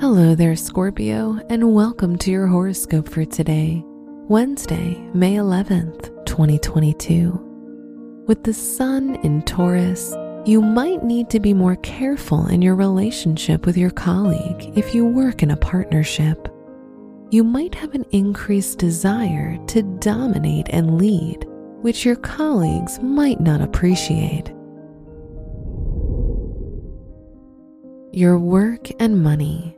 Hello there, Scorpio, and welcome to your horoscope for today, Wednesday, May 11th, 2022. With the Sun in Taurus, you might need to be more careful in your relationship with your colleague if you work in a partnership. You might have an increased desire to dominate and lead, which your colleagues might not appreciate. Your work and money.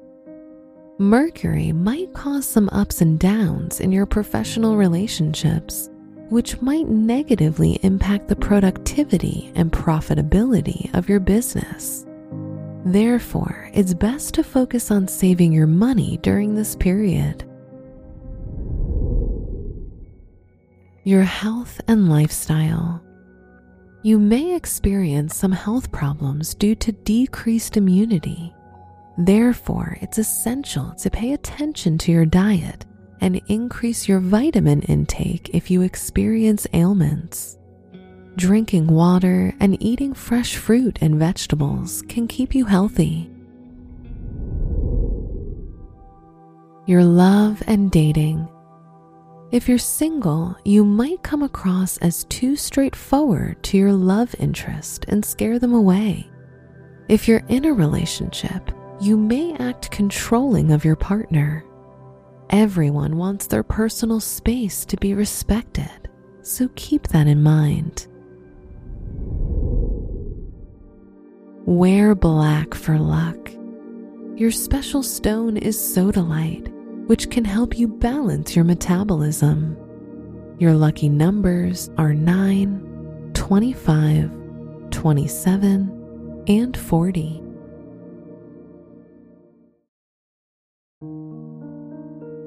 Mercury might cause some ups and downs in your professional relationships, which might negatively impact the productivity and profitability of your business. Therefore, it's best to focus on saving your money during this period. Your health and lifestyle. You may experience some health problems due to decreased immunity Therefore, it's essential to pay attention to your diet and increase your vitamin intake if you experience ailments. Drinking water and eating fresh fruit and vegetables can keep you healthy. Your love and dating. If you're single, you might come across as too straightforward to your love interest and scare them away. If you're in a relationship, you may act controlling of your partner. Everyone wants their personal space to be respected, so keep that in mind. Wear black for luck. Your special stone is sodalite, which can help you balance your metabolism. Your lucky numbers are 9, 25, 27, and 40.